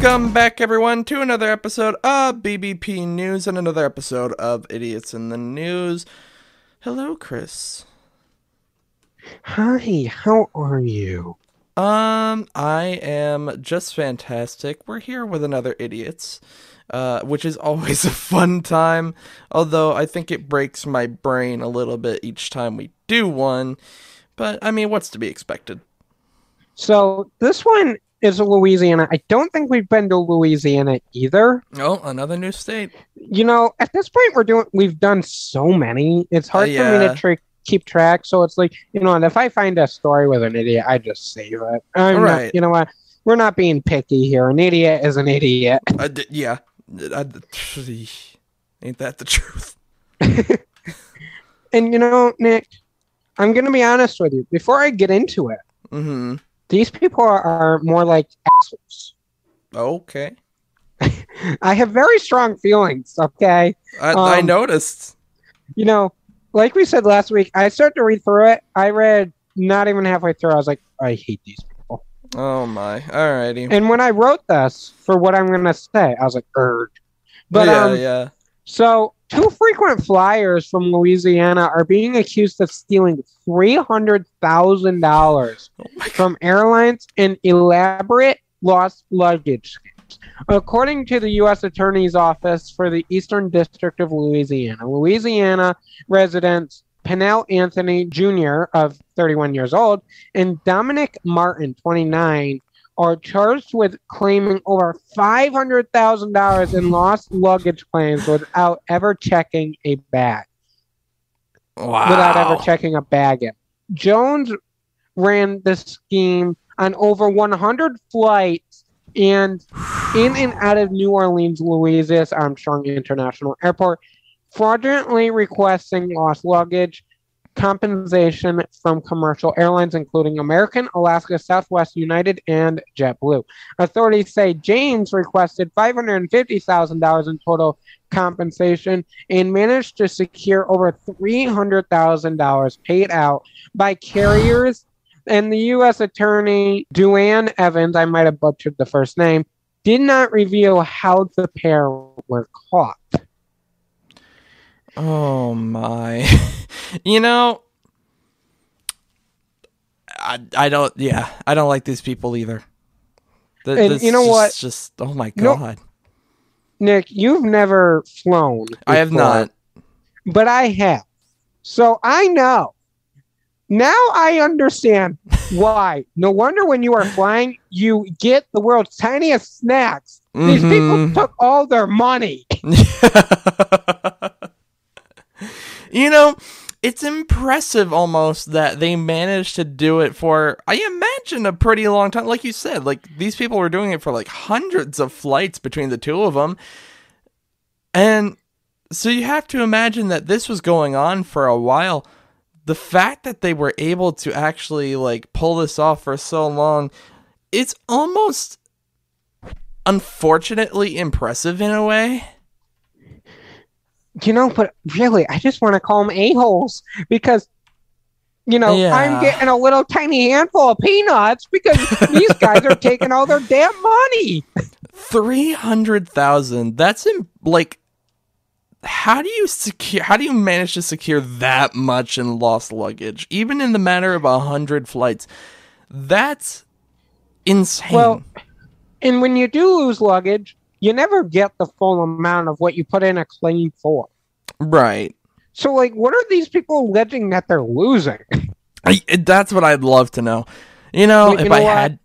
Welcome back, everyone, to another episode of BBP News and another episode of Idiots in the News. Hello, Chris. Hi, how are you? Um, I am just fantastic. We're here with another Idiots, uh, which is always a fun time. Although I think it breaks my brain a little bit each time we do one. But I mean, what's to be expected? So this one is Louisiana. I don't think we've been to Louisiana either. Oh, another new state. You know, at this point, we're doing. We've done so many. It's hard Uh, for me to tr- keep track. So it's like, you know, and if I find a story with an idiot, I just save it. I'm not- Right. you know what? We're not being picky here. An idiot is an idiot. I yeah. I ain't that the truth? And you know, Nick, I'm gonna be honest with you. Before I get into it, Mm-hmm. These people are, are more like assholes. Okay. I have very strong feelings. Okay. I, I Um, noticed. you know, like we said last week, I started to read through it. I read not even halfway through. I was like, I hate these people. Oh my. Alrighty. And when I wrote this for what I'm going to say, I was like, erg. But yeah, um, yeah. so two frequent flyers from Louisiana are being accused of stealing three hundred thousand dollars Oh from airlines in elaborate lost luggage scams. According to the U.S. Attorney's Office for the Eastern District of Louisiana, Louisiana residents Pernell Anthony Jr., of 31 years old, and Dominique Martin, 29, are charged with claiming over $500,000 in lost luggage claims without ever checking a bag Wow. without ever checking a bag in. Jones ran this scheme on over 100 flights and in and out of New Orleans, Louisiana Armstrong International Airport, fraudulently requesting lost luggage compensation from commercial airlines, including American, Alaska, Southwest United, and JetBlue. Authorities say James requested $550,000 in total compensation and managed to secure over $300,000 paid out by carriers. And the U.S. Attorney Duane Evans, I might have butchered the first name, did not reveal how the pair were caught. Oh my. you know, I I don't. Yeah, I don't like these people either. Th- And you know is what? Just oh my No- god. Nick, you've never flown. I have not. But I have. So I know. Now I understand why. No wonder when you are flying, you get the world's tiniest snacks. These Mhm. people took all their money. you know, it's impressive almost that they managed to do it for I imagine a pretty long time. Like you said, like these people were doing it for like hundreds of flights between the two of them. And so you have to imagine that this was going on for a while. The fact that they were able to actually like pull this off for so long, it's almost unfortunately impressive in a way. You know, but really, I just want to call them a-holes because, you know, Yeah. I'm getting a little tiny handful of peanuts because these guys are taking all their damn money. Three hundred thousand. That's in like. How do you secure? How do you manage to secure that much in lost luggage, even in the matter of a hundred flights? That's insane. Well, And when you do lose luggage, you never get the full amount of what you put in a claim for. right. So, like, what are these people alleging that they're losing? I, that's what I'd love to know. You know, Well, you if know I what? had,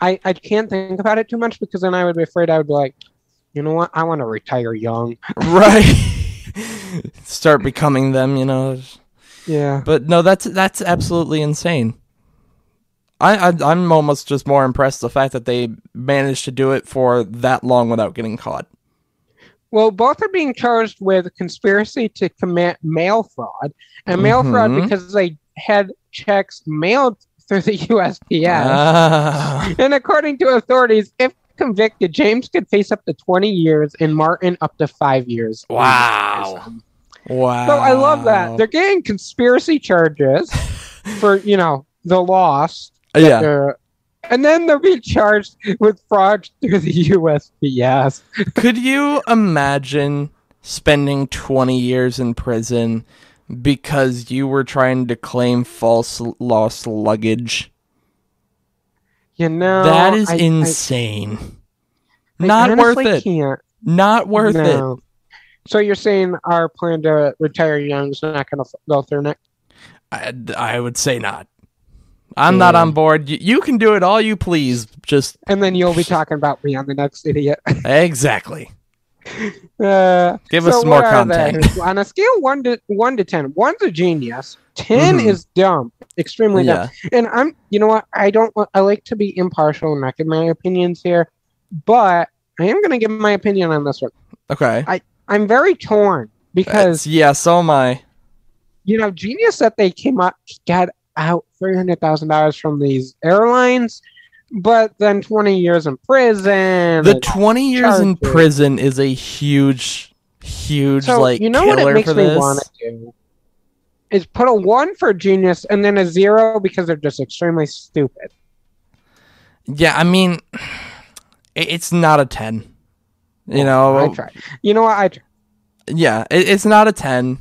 I, I can't think about it too much because then I would be afraid I would be like, you know what? I want to retire young. right, start becoming them. You know, Yeah. but no, that's that's absolutely insane. I, I I'm almost just more impressed the fact that they managed to do it for that long without getting caught. Well, both are being charged with conspiracy to commit mail fraud and mail fraud Mhm. because they had checks mailed through the USPS. Ah. And according to authorities, if convicted, James could face up to 20 years and Martin up to five years. Wow. wow. So I love that. They're getting conspiracy charges for, you know, the loss. Uh, that yeah. they're- and then they'll be charged with fraud through the USPS. Could you imagine spending 20 years in prison because you were trying to claim false lost luggage? You know, that is I- I- insane. I Not worth it. Can't. Not worth it. So you're saying our plan to retire young is not going to go through next? I, I would say not. I'm not on board. You, you can do it all you please. Just And then you'll be talking about me on the next idiot. exactly. Uh, Give us so more what are they? content. On a scale one to one to ten, one's a genius. 10 Mhm. is dumb, extremely dumb. And I'm, you know what? I don't. I like to be impartial and not give my opinions here, but I am going to give my opinion on this one. Okay. I I'm very torn because That's- yeah. So am I. you know, genius that they came up got out three hundred thousand dollars from these airlines, but then twenty years in prison. The 20 years in prison is a huge, huge so like you know what it makes me want to do is put a one for genius and then a zero because they're just extremely stupid. Yeah, I mean, it's not a 10. You know, I try. You know what? I try. yeah, it, it's not a 10.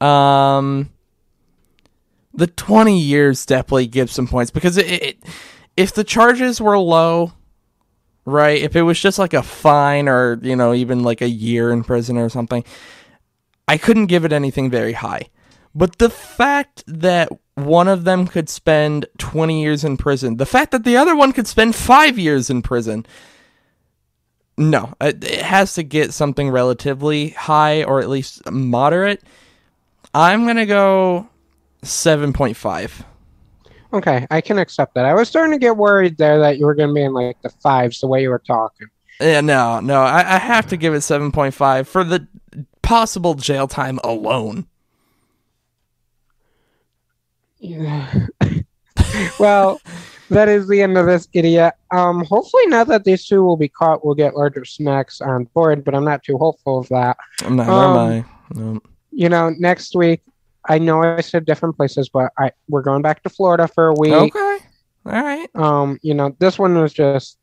Um, the 20 years definitely gives some points because it, it if the charges were low, right? If it was just like a fine or, you know, even like a year in prison or something, I couldn't give it anything very high. But the fact that one of them could spend 20 years in prison, the fact that the other one could spend 5 years in prison, no, it has to get something relatively high or at least moderate. I'm going to go 7.5. Okay, I can accept that. I was starting to get worried there that you were going to be in like the fives the way you were talking. Yeah, no, no, I, I have to give it 7.5 for the possible jail time alone. Yeah. well, that is the end of this idiot. Um, hopefully, now that these two will be caught, we'll get larger snacks on board. But I'm not too hopeful of that. I'm not, Um, am I. No. You know, next week, I know I said different places, but I we're going back to Florida for a week. Okay. All right. Um, you know, this one was just.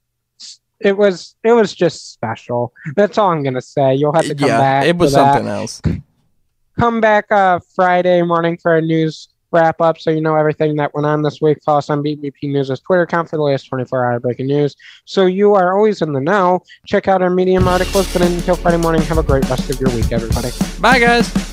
It was it was just special. That's all I'm gonna say. You'll have to come Yeah, back. it was for that. something else. come back uh Friday morning for a news wrap up so you know everything that went on this week. Follow us on BBP News' Twitter account for the latest 24 hour breaking news. So you are always in the know. Check out our Medium articles, but until Friday morning, have a great rest of your week, everybody. Bye, guys.